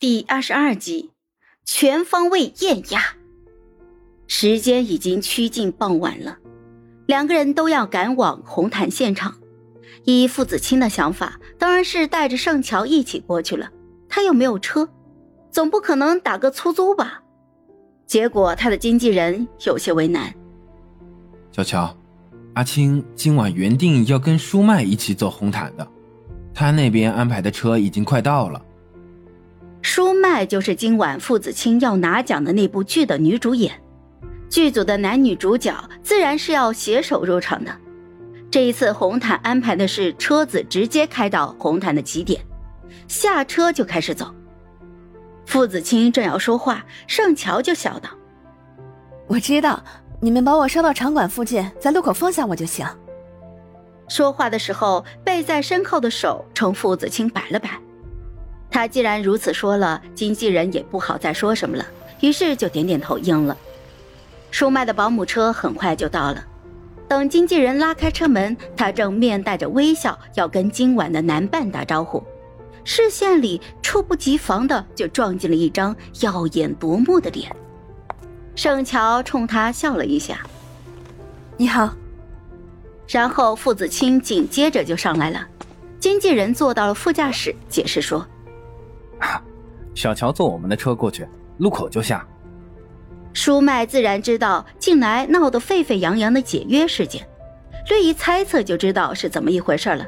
第二十二集，全方位验压。时间已经趋近傍晚了，两个人都要赶往红毯现场。依父子清的想法，当然是带着盛乔一起过去了。他又没有车，总不可能打个出租吧？结果他的经纪人有些为难。小乔，阿青今晚原定要跟舒曼一起走红毯的，他那边安排的车已经快到了。舒麦就是今晚傅子清要拿奖的那部剧的女主演，剧组的男女主角自然是要携手入场的。这一次红毯安排的是车子直接开到红毯的起点，下车就开始走。傅子清正要说话，盛乔就笑道：“我知道，你们把我捎到场馆附近，在路口放下我就行。”说话的时候，背在身后的手冲傅子清摆了摆。他既然如此说了，经纪人也不好再说什么了，于是就点点头应了。舒麦的保姆车很快就到了，等经纪人拉开车门，他正面带着微笑要跟今晚的男伴打招呼，视线里猝不及防的就撞进了一张耀眼夺目的脸。盛乔冲他笑了一下：“你好。”然后傅子清紧接着就上来了，经纪人坐到了副驾驶，解释说。小乔坐我们的车过去，路口就下。舒麦自然知道近来闹得沸沸扬扬的解约事件，略一猜测就知道是怎么一回事了，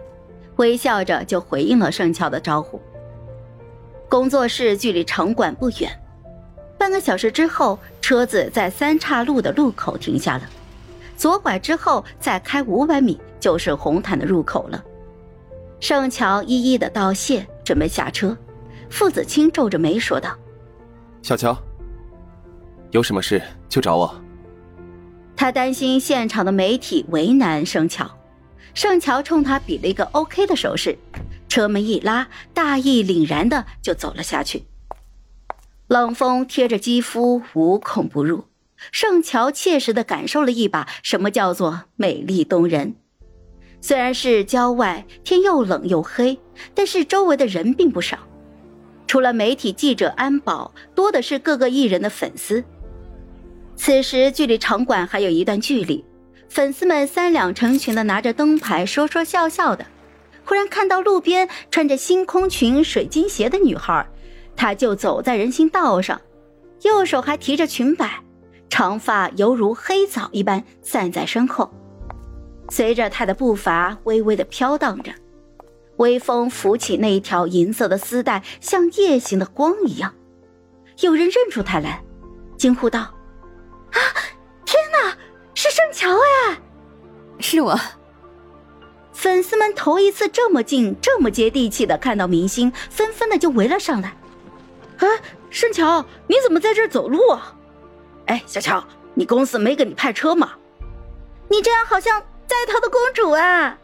微笑着就回应了盛乔的招呼。工作室距离场馆不远，半个小时之后，车子在三岔路的路口停下了，左拐之后再开五百米就是红毯的入口了。盛乔一一的道谢，准备下车。傅子清皱着眉说道：“小乔，有什么事就找我。”他担心现场的媒体为难盛乔，盛乔冲他比了一个 OK 的手势，车门一拉，大义凛然的就走了下去。冷风贴着肌肤，无孔不入，盛乔切实的感受了一把什么叫做美丽动人。虽然是郊外，天又冷又黑，但是周围的人并不少。除了媒体记者安保，多的是各个艺人的粉丝。此时距离场馆还有一段距离，粉丝们三两成群的拿着灯牌，说说笑笑的。忽然看到路边穿着星空裙、水晶鞋的女孩，她就走在人行道上，右手还提着裙摆，长发犹如黑枣一般散在身后，随着她的步伐微微的飘荡着。微风拂起那一条银色的丝带，像夜行的光一样。有人认出他来，惊呼道：“啊，天哪，是盛乔哎！”“是我。”粉丝们头一次这么近、这么接地气的看到明星，纷纷的就围了上来。“哎，盛乔，你怎么在这儿走路啊？”“哎，小乔，你公司没给你派车吗？”“你这样好像在逃的公主啊！”